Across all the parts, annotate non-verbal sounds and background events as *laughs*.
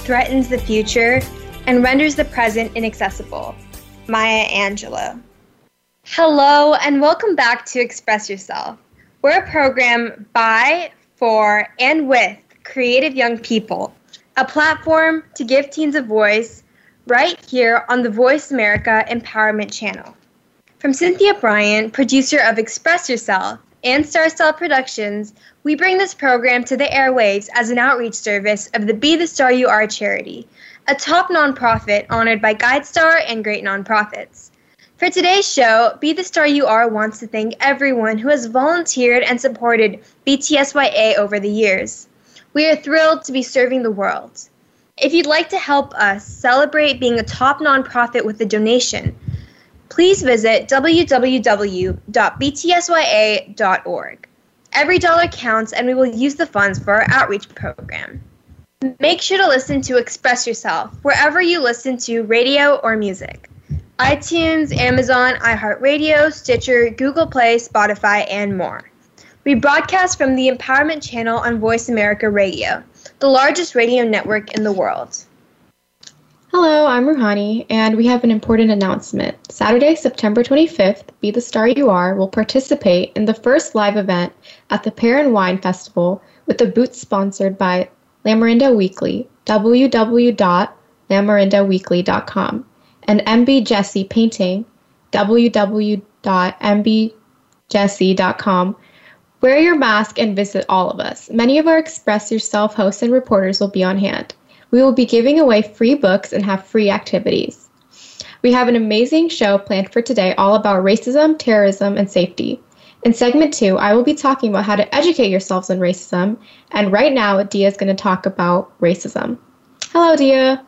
threatens the future, and renders the present inaccessible. Maya Angelou. Hello, and welcome back to Express Yourself. We're a program by, for, and with creative young people, a platform to give teens a voice right here on the Voice America Empowerment Channel. From Cynthia Bryant, producer of Express Yourself and Star Style Productions, we bring this program to the airwaves as an outreach service of the Be the Star You Are charity, a top nonprofit honored by GuideStar and great nonprofits. For today's show, Be the Star You Are wants to thank everyone who has volunteered and supported BTSYA over the years. We are thrilled to be serving the world. If you'd like to help us celebrate being a top nonprofit with a donation, please visit www.btsya.org. Every dollar counts, and we will use the funds for our outreach program. Make sure to listen to Express Yourself wherever you listen to radio or music iTunes, Amazon, iHeartRadio, Stitcher, Google Play, Spotify, and more. We broadcast from the Empowerment Channel on Voice America Radio, the largest radio network in the world. Hello, I'm Ruhani, and we have an important announcement. Saturday, September 25th, Be the Star You Are will participate in the first live event at the Pear and Wine Festival with a booth sponsored by Lamorinda Weekly, www.lamorindaweekly.com and MB Jesse Painting, www.mbjesse.com. Wear your mask and visit all of us. Many of our Express Yourself hosts and reporters will be on hand. We will be giving away free books and have free activities. We have an amazing show planned for today all about racism, terrorism, and safety. In segment two, I will be talking about how to educate yourselves on racism, and right now, Dia is going to talk about racism. Hello, Dia.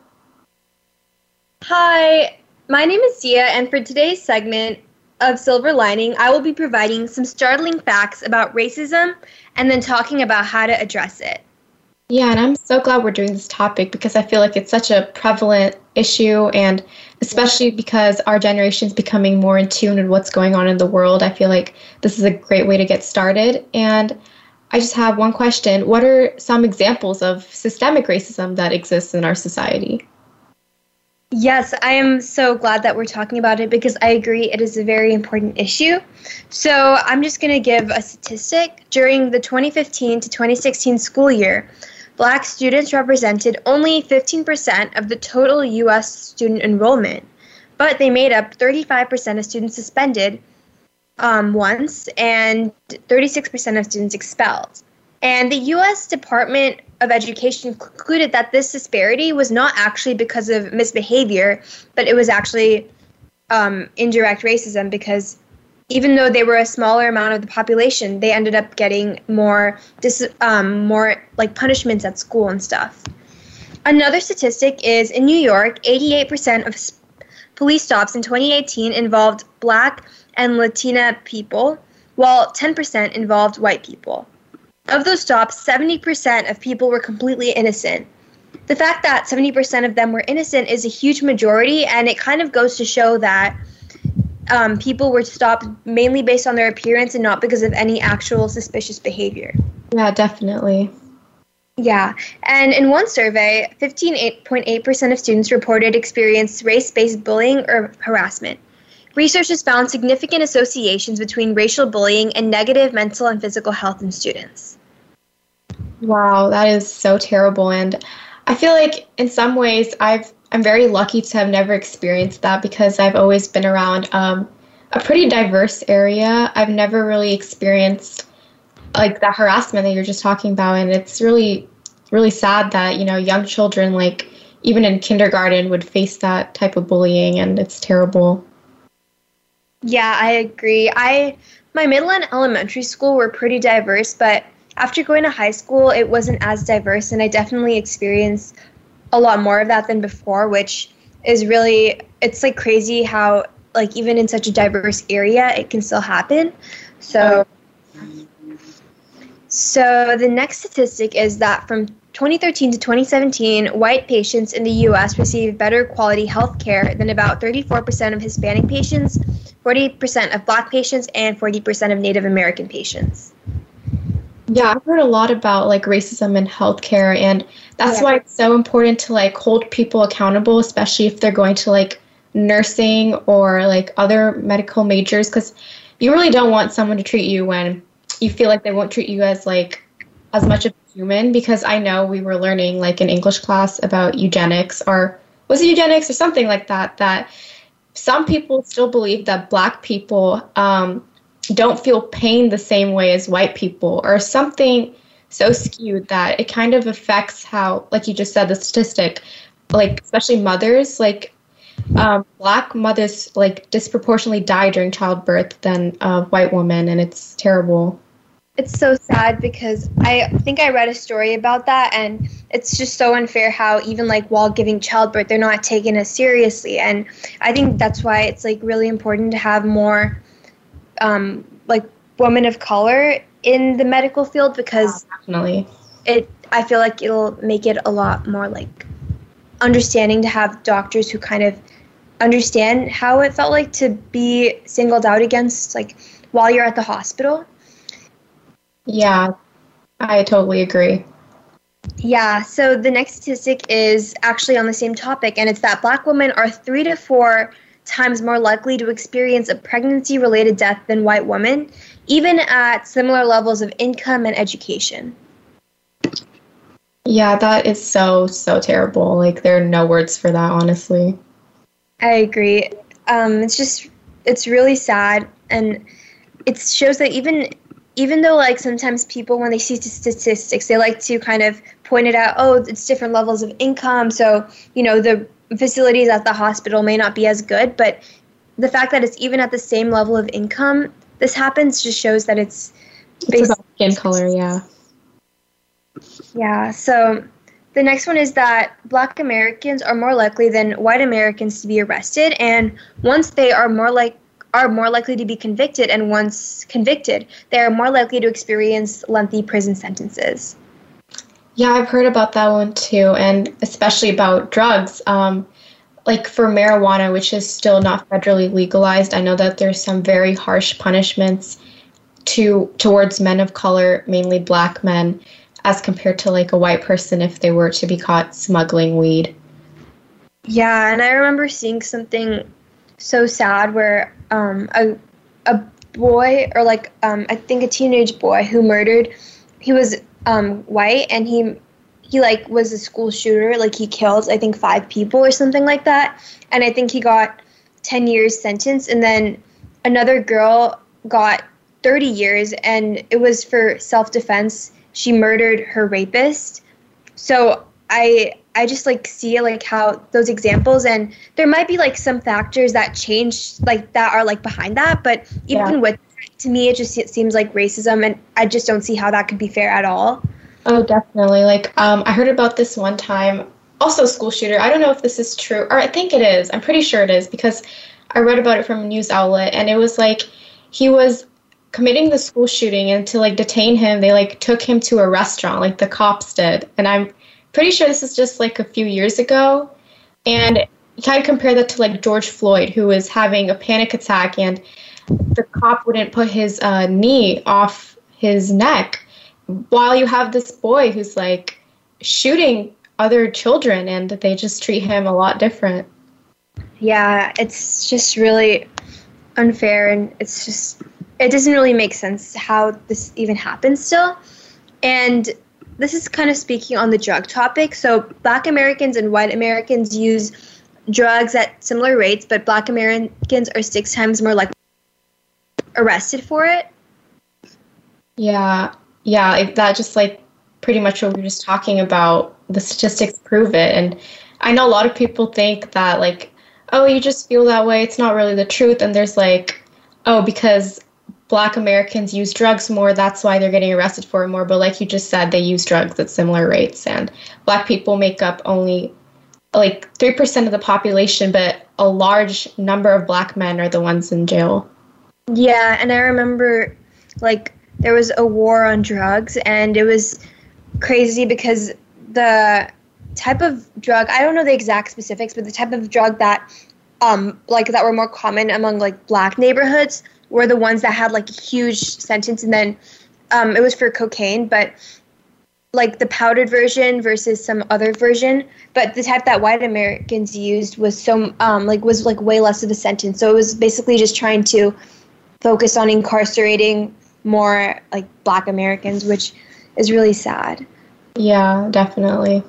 Hi, my name is Dia, and for today's segment of Silver Lining, I will be providing some startling facts about racism and then talking about how to address it. Yeah, and I'm so glad we're doing this topic because I feel like it's such a prevalent issue, and especially because our generation is becoming more in tune with what's going on in the world, I feel like this is a great way to get started. And I just have one question What are some examples of systemic racism that exists in our society? Yes, I am so glad that we're talking about it because I agree it is a very important issue. So I'm just going to give a statistic. During the 2015 to 2016 school year, black students represented only 15% of the total U.S. student enrollment, but they made up 35% of students suspended um, once and 36% of students expelled. And the U.S. Department of Education concluded that this disparity was not actually because of misbehavior, but it was actually um, indirect racism because even though they were a smaller amount of the population, they ended up getting more dis- um, more like punishments at school and stuff. Another statistic is in New York, 88% of police stops in 2018 involved black and Latina people, while 10% involved white people. Of those stops, 70% of people were completely innocent. The fact that 70% of them were innocent is a huge majority, and it kind of goes to show that um, people were stopped mainly based on their appearance and not because of any actual suspicious behavior. Yeah, definitely. Yeah, and in one survey, 15.8% of students reported experienced race based bullying or harassment. Researchers found significant associations between racial bullying and negative mental and physical health in students. Wow, that is so terrible. And I feel like in some ways I've I'm very lucky to have never experienced that because I've always been around um, a pretty diverse area. I've never really experienced like that harassment that you're just talking about, and it's really really sad that you know young children like even in kindergarten would face that type of bullying, and it's terrible. Yeah, I agree. I my middle and elementary school were pretty diverse, but after going to high school, it wasn't as diverse, and I definitely experienced a lot more of that than before, which is really it's like crazy how like even in such a diverse area, it can still happen. So. So the next statistic is that from 2013 to 2017, white patients in the U.S. received better quality health care than about 34% of Hispanic patients, 40% of Black patients, and 40% of Native American patients. Yeah, I've heard a lot about like racism in healthcare, and that's yeah. why it's so important to like hold people accountable, especially if they're going to like nursing or like other medical majors, because you really don't want someone to treat you when you feel like they won't treat you as like as much of a human because I know we were learning like in English class about eugenics or was it eugenics or something like that that some people still believe that black people um, don't feel pain the same way as white people or something so skewed that it kind of affects how like you just said the statistic like especially mothers like um, black mothers like disproportionately die during childbirth than a white woman and it's terrible it's so sad because I think I read a story about that, and it's just so unfair how even like while giving childbirth, they're not taken as seriously. And I think that's why it's like really important to have more um, like women of color in the medical field because yeah, definitely it. I feel like it'll make it a lot more like understanding to have doctors who kind of understand how it felt like to be singled out against like while you're at the hospital yeah, I totally agree. Yeah, so the next statistic is actually on the same topic, and it's that black women are three to four times more likely to experience a pregnancy related death than white women, even at similar levels of income and education. Yeah, that is so, so terrible. Like, there are no words for that, honestly. I agree. Um, it's just, it's really sad, and it shows that even even though like sometimes people when they see the statistics they like to kind of point it out oh it's different levels of income so you know the facilities at the hospital may not be as good but the fact that it's even at the same level of income this happens just shows that it's, it's about skin color yeah yeah so the next one is that black americans are more likely than white americans to be arrested and once they are more like are more likely to be convicted, and once convicted, they are more likely to experience lengthy prison sentences. Yeah, I've heard about that one too, and especially about drugs. Um, like for marijuana, which is still not federally legalized, I know that there's some very harsh punishments to towards men of color, mainly black men, as compared to like a white person if they were to be caught smuggling weed. Yeah, and I remember seeing something so sad where um, a a boy or like um, I think a teenage boy who murdered. He was um, white and he he like was a school shooter. Like he killed I think five people or something like that. And I think he got ten years sentence. And then another girl got thirty years, and it was for self defense. She murdered her rapist. So I I just like see like how those examples and there might be like some factors that change like that are like behind that, but even yeah. with to me it just it seems like racism and I just don't see how that could be fair at all. Oh, definitely. Like um I heard about this one time also school shooter. I don't know if this is true or I think it is. I'm pretty sure it is because I read about it from a news outlet and it was like he was committing the school shooting and to like detain him they like took him to a restaurant like the cops did and i'm pretty sure this is just like a few years ago. And you kind of compare that to like George Floyd, who was having a panic attack and the cop wouldn't put his uh, knee off his neck while you have this boy who's like shooting other children and they just treat him a lot different. Yeah, it's just really unfair and it's just it doesn't really make sense how this even happens still. And this is kind of speaking on the drug topic. So black Americans and white Americans use drugs at similar rates, but black Americans are six times more likely arrested for it. Yeah, yeah, that just like pretty much what we were just talking about. The statistics prove it, and I know a lot of people think that like, oh, you just feel that way. It's not really the truth, and there's like, oh, because black Americans use drugs more, that's why they're getting arrested for it more. But like you just said, they use drugs at similar rates, and black people make up only like 3% of the population, but a large number of black men are the ones in jail. Yeah, and I remember like there was a war on drugs, and it was crazy because the type of drug I don't know the exact specifics, but the type of drug that um like that were more common among like black neighborhoods were the ones that had like a huge sentence, and then um, it was for cocaine, but like the powdered version versus some other version. But the type that white Americans used was so um, like was like way less of a sentence. So it was basically just trying to focus on incarcerating more like black Americans, which is really sad. Yeah, definitely.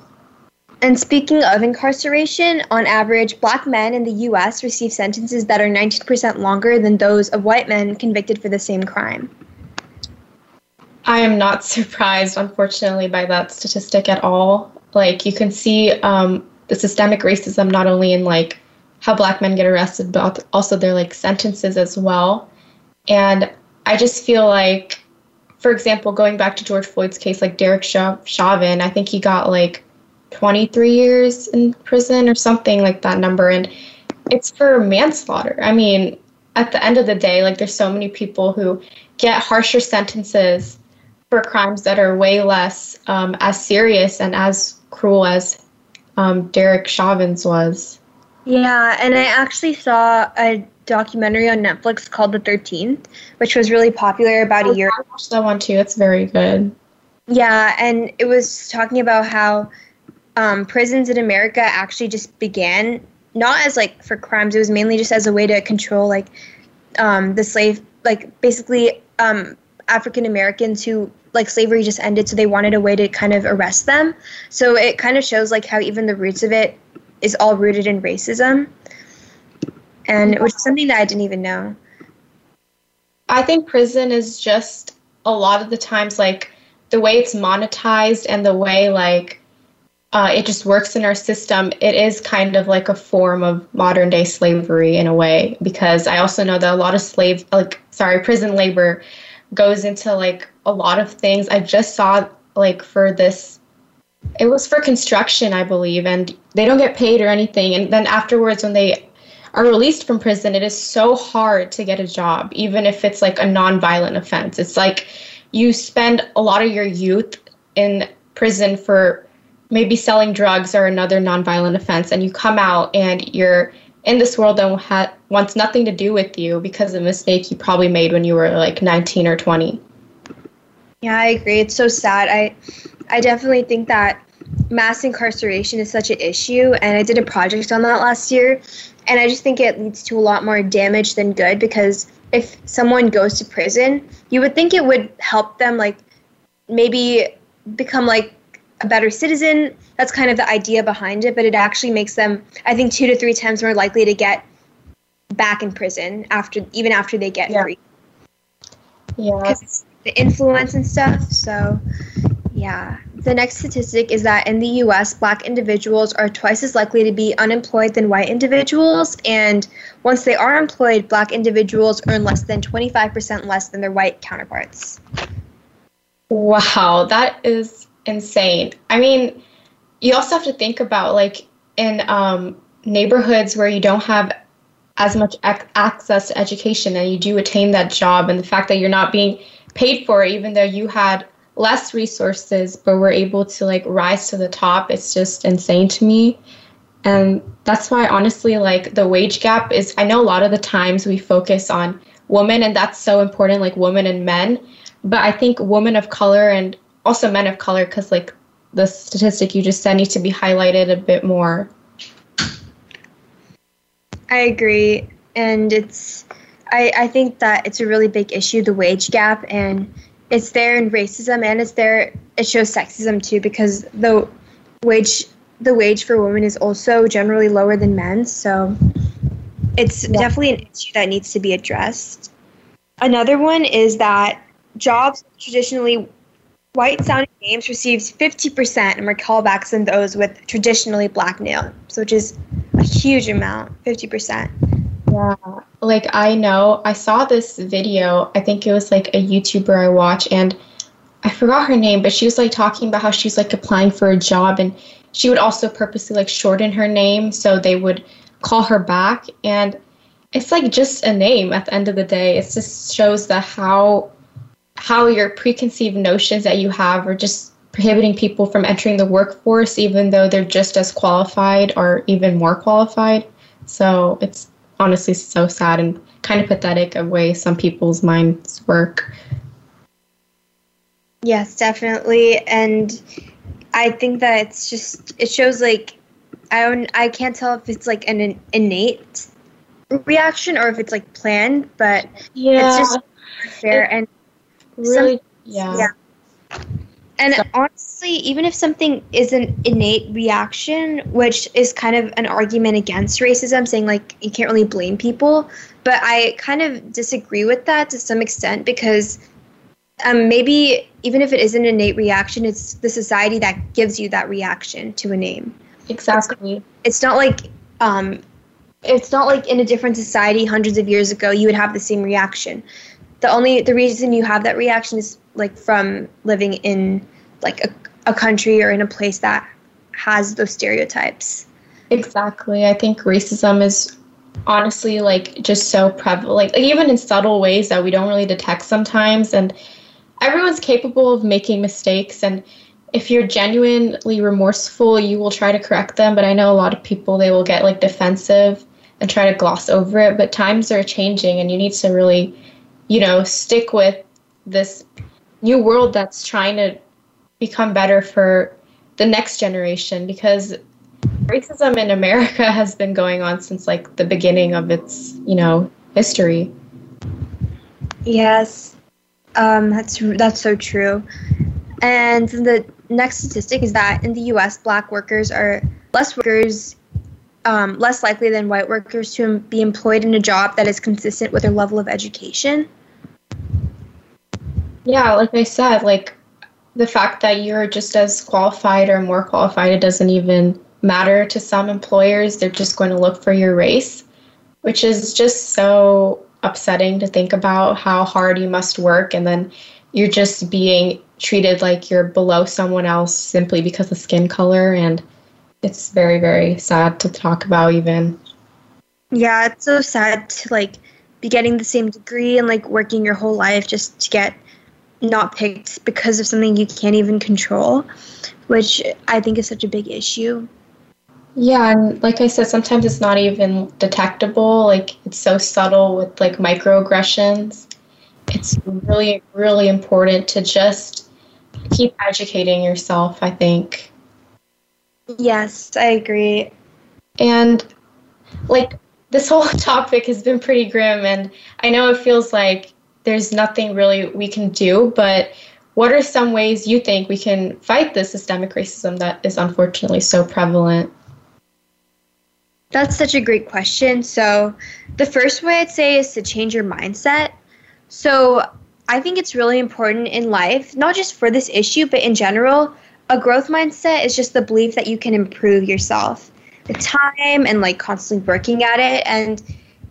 And speaking of incarceration, on average, black men in the U.S. receive sentences that are 19% longer than those of white men convicted for the same crime. I am not surprised, unfortunately, by that statistic at all. Like, you can see um, the systemic racism not only in like how black men get arrested, but also their like sentences as well. And I just feel like, for example, going back to George Floyd's case, like Derek Chauvin, I think he got like 23 years in prison or something like that number and it's for manslaughter. I mean at the end of the day like there's so many people who get harsher sentences for crimes that are way less um, as serious and as cruel as um, derek chauvin's was. Yeah and i actually saw a documentary on netflix called the 13th which was really popular about a oh, year i watched that one too. It's very good. Yeah and it was talking about how um, prisons in America actually just began not as like for crimes. It was mainly just as a way to control like um, the slave, like basically um, African Americans who like slavery just ended, so they wanted a way to kind of arrest them. So it kind of shows like how even the roots of it is all rooted in racism, and which is something that I didn't even know. I think prison is just a lot of the times like the way it's monetized and the way like uh, it just works in our system, it is kind of like a form of modern day slavery in a way. Because I also know that a lot of slave, like, sorry, prison labor goes into like a lot of things. I just saw like for this, it was for construction, I believe, and they don't get paid or anything. And then afterwards, when they are released from prison, it is so hard to get a job, even if it's like a non-violent offense. It's like you spend a lot of your youth in prison for maybe selling drugs or another nonviolent offense, and you come out and you're in this world that ha- wants nothing to do with you because of a mistake you probably made when you were like 19 or 20. Yeah, I agree. It's so sad. I, I definitely think that mass incarceration is such an issue, and I did a project on that last year, and I just think it leads to a lot more damage than good because if someone goes to prison, you would think it would help them like maybe become like a better citizen. That's kind of the idea behind it, but it actually makes them, I think, two to three times more likely to get back in prison after, even after they get yeah. free. Yeah. Because the influence and stuff. So, yeah. The next statistic is that in the US, black individuals are twice as likely to be unemployed than white individuals. And once they are employed, black individuals earn less than 25% less than their white counterparts. Wow, that is insane. I mean, you also have to think about like in um, neighborhoods where you don't have as much ac- access to education and you do attain that job, and the fact that you're not being paid for it, even though you had less resources but were able to like rise to the top, it's just insane to me. And that's why, honestly, like the wage gap is, I know a lot of the times we focus on women, and that's so important, like women and men. But I think women of color and also men of color because like the statistic you just said needs to be highlighted a bit more i agree and it's I, I think that it's a really big issue the wage gap and it's there in racism and it's there it shows sexism too because the wage the wage for women is also generally lower than men's so it's yeah. definitely an issue that needs to be addressed another one is that jobs traditionally white sounding names receives 50% more callbacks than those with traditionally black names which is a huge amount 50% yeah, like I know, I saw this video. I think it was like a YouTuber I watch, and I forgot her name, but she was like talking about how she's like applying for a job, and she would also purposely like shorten her name so they would call her back. And it's like just a name at the end of the day. It just shows that how how your preconceived notions that you have are just prohibiting people from entering the workforce, even though they're just as qualified or even more qualified. So it's honestly so sad and kind of pathetic of way some people's minds work. Yes, definitely. And I think that it's just it shows like I don't I can't tell if it's like an innate reaction or if it's like planned, but yeah. it's just fair and really some, yeah. yeah. And honestly, even if something is an innate reaction, which is kind of an argument against racism, saying like you can't really blame people, but I kind of disagree with that to some extent because um, maybe even if it is an innate reaction, it's the society that gives you that reaction to a name. Exactly. It's, it's not like um, it's not like in a different society hundreds of years ago you would have the same reaction. The only the reason you have that reaction is like from living in like a, a country or in a place that has those stereotypes. Exactly. I think racism is honestly like just so prevalent like, even in subtle ways that we don't really detect sometimes and everyone's capable of making mistakes and if you're genuinely remorseful you will try to correct them but i know a lot of people they will get like defensive and try to gloss over it but times are changing and you need to really you know stick with this new world that's trying to become better for the next generation because racism in America *laughs* has been going on since like the beginning of its, you know, history. Yes. Um, that's that's so true. And the next statistic is that in the U.S., black workers are less workers, um, less likely than white workers to be employed in a job that is consistent with their level of education. Yeah, like I said, like the fact that you're just as qualified or more qualified, it doesn't even matter to some employers. They're just going to look for your race, which is just so upsetting to think about how hard you must work and then you're just being treated like you're below someone else simply because of skin color and it's very very sad to talk about even yeah it's so sad to like be getting the same degree and like working your whole life just to get not picked because of something you can't even control, which I think is such a big issue. Yeah, and like I said, sometimes it's not even detectable. Like it's so subtle with like microaggressions. It's really, really important to just keep educating yourself, I think. Yes, I agree. And like this whole *laughs* topic has been pretty grim and I know it feels like there's nothing really we can do. But what are some ways you think we can fight the systemic racism that is unfortunately so prevalent? That's such a great question. So, the first way I'd say is to change your mindset. So, I think it's really important in life, not just for this issue, but in general. A growth mindset is just the belief that you can improve yourself with time and like constantly working at it. And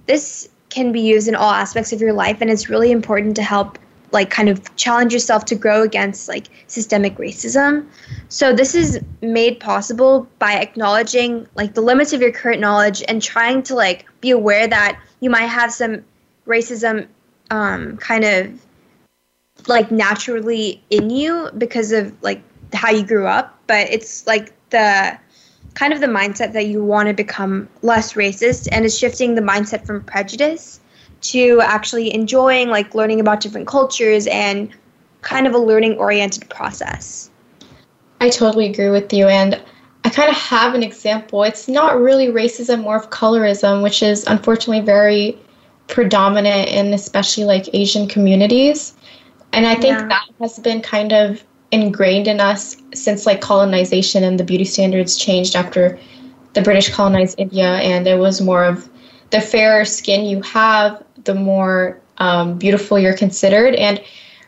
this can be used in all aspects of your life and it's really important to help like kind of challenge yourself to grow against like systemic racism. So this is made possible by acknowledging like the limits of your current knowledge and trying to like be aware that you might have some racism um, kind of like naturally in you because of like how you grew up, but it's like the kind of the mindset that you want to become less racist and is shifting the mindset from prejudice to actually enjoying like learning about different cultures and kind of a learning oriented process. I totally agree with you and I kind of have an example. It's not really racism, more of colorism, which is unfortunately very predominant in especially like Asian communities. And I think Yeah. that has been kind of ingrained in us since like colonization and the beauty standards changed after the British colonized India, and it was more of the fairer skin you have, the more um, beautiful you're considered. And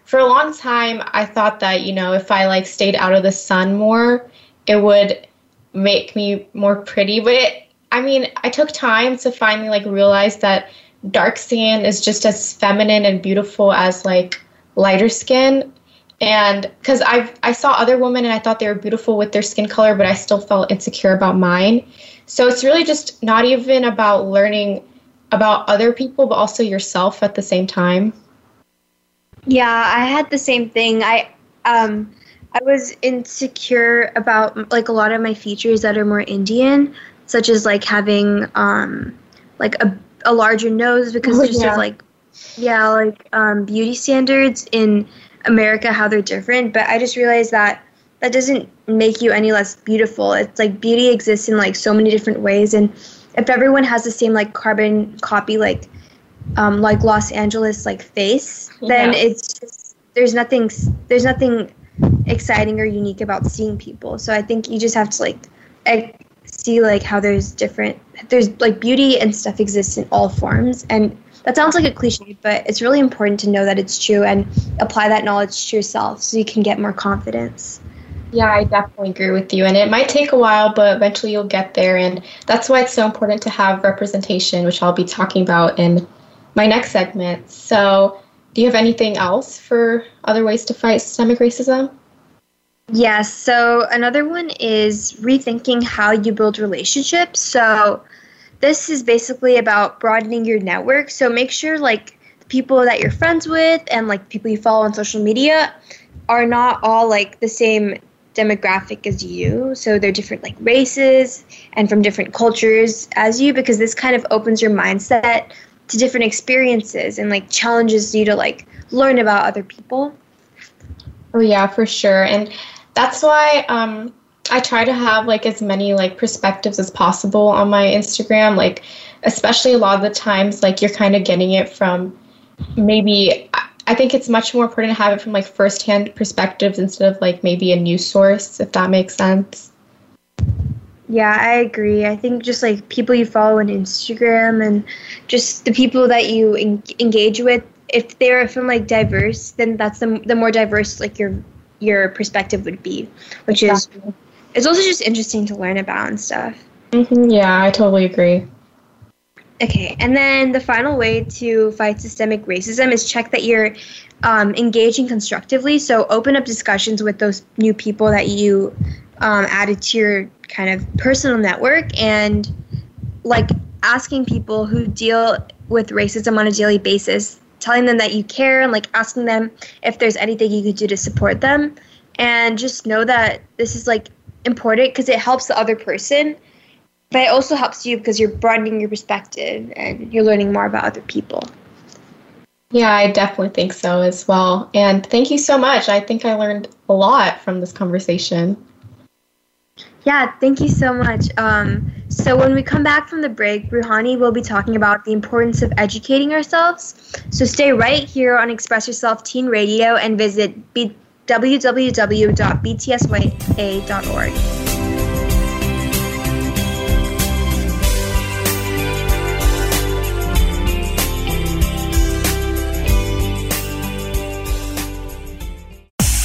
for a long time, I thought that you know if I like stayed out of the sun more, it would make me more pretty. But it, I mean, I took time to finally like realize that dark skin is just as feminine and beautiful as like lighter skin and because i i saw other women and i thought they were beautiful with their skin color but i still felt insecure about mine so it's really just not even about learning about other people but also yourself at the same time Yeah, I had the same thing. I um I was insecure about like a lot of my features that are more Indian, such as like having um like a a larger nose because Oh, just yeah. of like yeah, like um beauty standards in America how they're different, but I just realized that that doesn't make you any less beautiful. It's like beauty exists in like so many different ways and if everyone has the same like carbon copy like um, like Los Angeles like face, then Yeah. it's just there's nothing there's nothing exciting or unique about seeing people. So I think you just have to like see like how there's different there's like beauty and stuff exists in all forms and that sounds like a cliche, but it's really important to know that it's true and apply that knowledge to yourself so you can get more confidence. Yeah, I definitely agree with you. And it might take a while, but eventually you'll get there. And that's why it's so important to have representation, which I'll be talking about in my next segment. So, do you have anything else for other ways to fight systemic racism? Yes. So another one is rethinking how you build relationships. So this is basically about broadening your network. So make sure like the people that you're friends with and like people you follow on social media are not all like the same demographic as you. So they're different like races and from different cultures as you because this kind of opens your mindset to different experiences and like challenges you to like learn about other people. Oh yeah, for sure. And that's why um, I try to have like as many like perspectives as possible on my Instagram. Like, especially a lot of the times, like you're kind of getting it from maybe. I- think it's much more important to have it from like firsthand perspectives instead of like maybe a news source, if that makes sense. Yeah, I agree. I think just like people you follow on Instagram and just the people that you en- engage with, if they're from like diverse, then that's the, the more diverse like your your perspective would be, which is it's also just interesting to learn about and stuff. hmm yeah, I totally agree. Okay, and then the final way to fight systemic racism is check that you're um, engaging constructively. So open up discussions with those new people that you um, added to your kind of personal network, and like asking people who deal with racism on a daily basis, telling them that you care, and like asking them if there's anything you could do to support them, and just know that this is like important because it helps the other person but it also helps you because you're broadening your perspective and you're learning more about other people. Yeah, I definitely think so as well. And thank you so much. I think I learned a lot from this conversation. Yeah, thank you so much. Um, so when we come back from the break, Ruhani will be talking about the importance of educating ourselves. So stay right here on Express Yourself Teen Radio and visit b- www.btsya.org.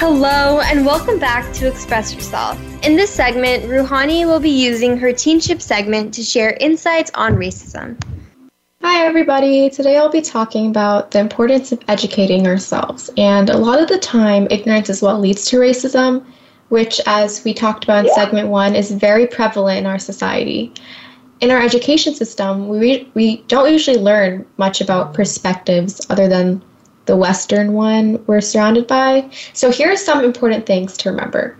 Hello, and welcome back to Express Yourself. In this segment, Ruhani will be using her Teenship segment to share insights on racism. Hi, everybody. Today I'll be talking about the importance of educating ourselves. And a lot of the time, ignorance is what leads to racism, which, as we talked about in segment one, is very prevalent in our society. In our education system, we, we don't usually learn much about perspectives other than the Western one we're surrounded by. So here are some important things to remember.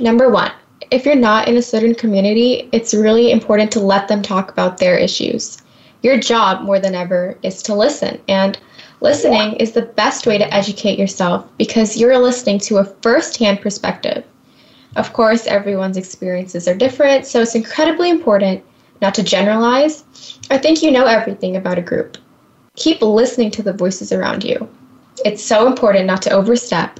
Number one, if you're not in a certain community, it's really important to let them talk about their issues. Your job, more than ever, is to listen. And listening is the best way to educate yourself because you're listening to a first hand perspective. Of course, everyone's experiences are different, so it's incredibly important not to generalize I think you know everything about a group. Keep listening to the voices around you. It's so important not to overstep.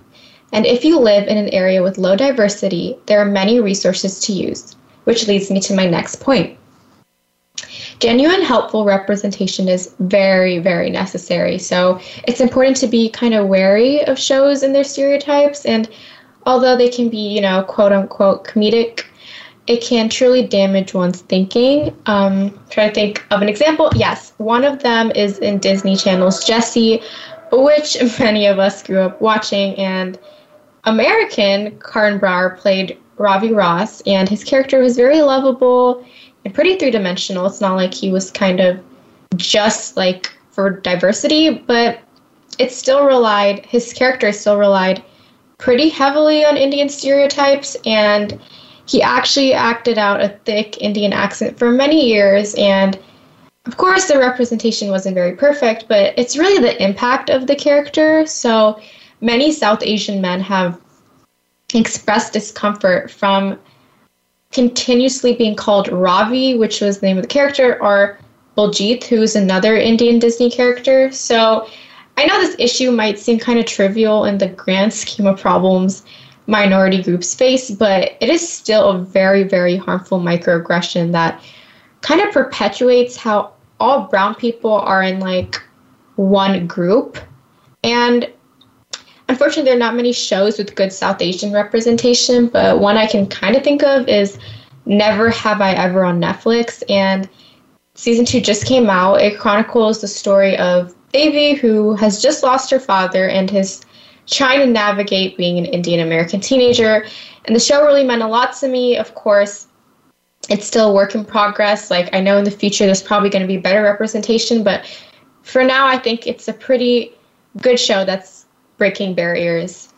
And if you live in an area with low diversity, there are many resources to use, which leads me to my next point. Genuine, helpful representation is very, very necessary. So it's important to be kind of wary of shows and their stereotypes. And although they can be, you know, quote unquote comedic, it can truly damage one's thinking. Um, trying to think of an example. Yes, one of them is in Disney Channel's Jessie, which *laughs* many of us grew up watching. And American Karan Brar played Ravi Ross, and his character was very lovable and pretty three dimensional. It's not like he was kind of just like for diversity, but it still relied, his character still relied pretty heavily on Indian stereotypes and he actually acted out a thick Indian accent for many years, and of course, the representation wasn't very perfect, but it's really the impact of the character. So many South Asian men have expressed discomfort from continuously being called Ravi, which was the name of the character, or Baljeet, who's another Indian Disney character. So I know this issue might seem kind of trivial in the grand scheme of problems minority groups face, but it is still a very, very harmful microaggression that kind of perpetuates how all brown people are in like one group. And unfortunately, there are not many shows with good South Asian representation, but one I can kind of think of is Never Have I Ever on Netflix. And season two just came out. It chronicles the story of Devi, who has just lost her father and his trying to navigate being an Indian American teenager. And the show really meant a lot to me. Of course, it's still a work in progress. Like, I know in the future there's probably going to be better representation, but for now, I think it's a pretty good show that's breaking barriers.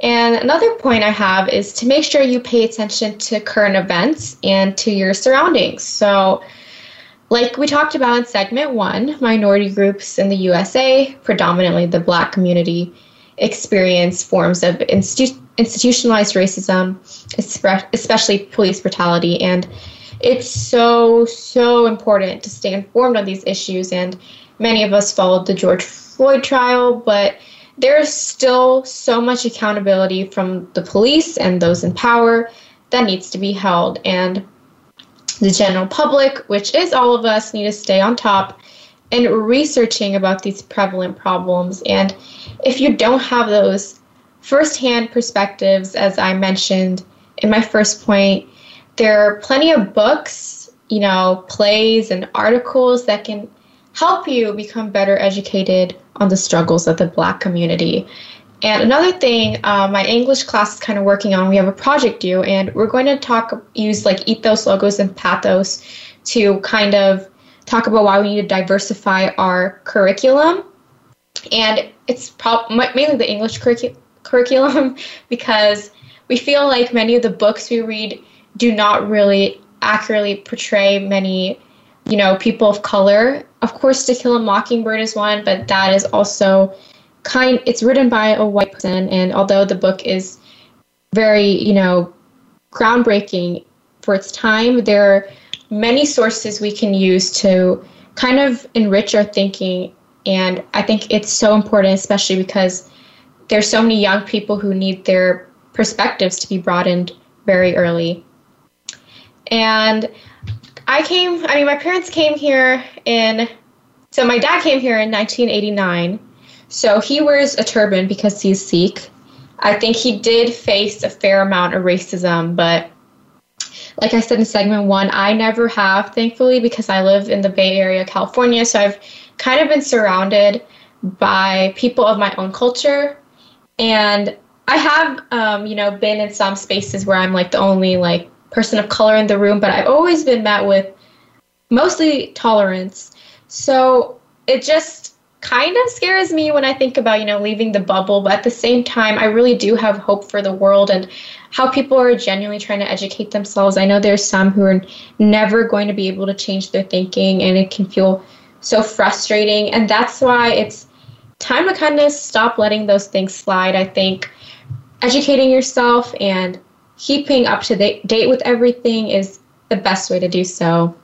And another point I have is to make sure you pay attention to current events and to your surroundings. So, like we talked about in segment one, minority groups in the USA, predominantly the black community, experience forms of institu- institutionalized racism, especially police brutality. And it's so, so important to stay informed on these issues. And many of us followed the George Floyd trial, but there's still so much accountability from the police and those in power that needs to be held. And the general public, which is all of us, need to stay on top and researching about these prevalent problems. And if you don't have those firsthand perspectives, as I mentioned in my first point, there are plenty of books, you know, plays and articles that can help you become better educated on the struggles of the Black community. And another thing, uh, my English class is kind of working on. We have a project due, and we're going to talk use like ethos, logos, and pathos to kind of talk about why we need to diversify our curriculum. And it's prob- mainly the English curricu- curriculum *laughs* because we feel like many of the books we read do not really accurately portray many, you know, people of color. Of course, To Kill a Mockingbird is one, but that is also kind. It's written by a white person, and although the book is very, you know, groundbreaking, for its time. There are many sources we can use to kind of enrich our thinking. And I think it's so important, especially because there's so many young people who need their perspectives to be broadened very early. And I came, I mean, my parents came here in, so my dad came here in 1989. So he wears a turban because he's Sikh. I think he did face a fair amount of racism, but like I said in segment one, I never have, thankfully, because I live in the Bay Area, California. So I've kind of been surrounded by people of my own culture. And I have, um, you know, been in some spaces where I'm like the only like person of color in the room, but I've always been met with mostly tolerance. So it just kind of scares me when I think about, you know, leaving the bubble, but at the same time, I really do have hope for the world and how people are genuinely trying to educate themselves. I know there's some who are never going to be able to change their thinking and it can feel so frustrating. And that's why it's time to kind of stop letting those things slide. I think educating yourself and keeping up to date with everything is the best way to do so.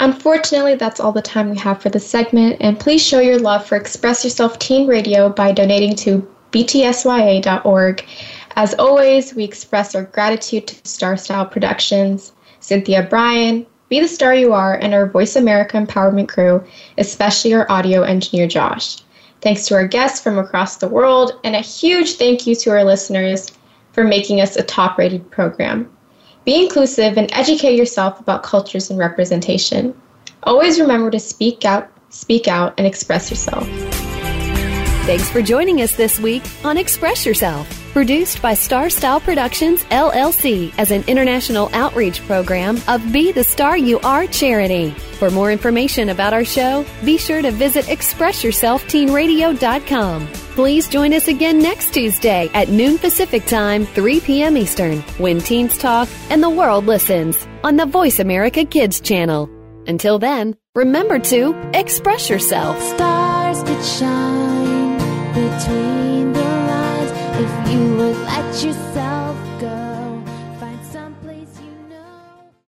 Unfortunately, that's all the time we have for this segment, and please show your love for Express Yourself Teen Radio by donating to btsya.org. As always, we express our gratitude to Star Style Productions, Cynthia Brian, Be the Star You Are, and our Voice America Empowerment crew, especially our audio engineer Josh. Thanks to our guests from across the world, and a huge thank you to our listeners for making us a top rated program. Be inclusive and educate yourself about cultures and representation. Always remember to speak out, speak out, and express yourself. Thanks for joining us this week on Express Yourself, produced by Star Style Productions LLC as an international outreach program of Be the Star You Are charity. For more information about our show, be sure to visit expressyourselfteenradio.com. Please join us again next Tuesday at noon Pacific Time, 3 p.m. Eastern, when teens talk and the world listens on the Voice America Kids channel. Until then, remember to express yourself. Stars could shine between if you yourself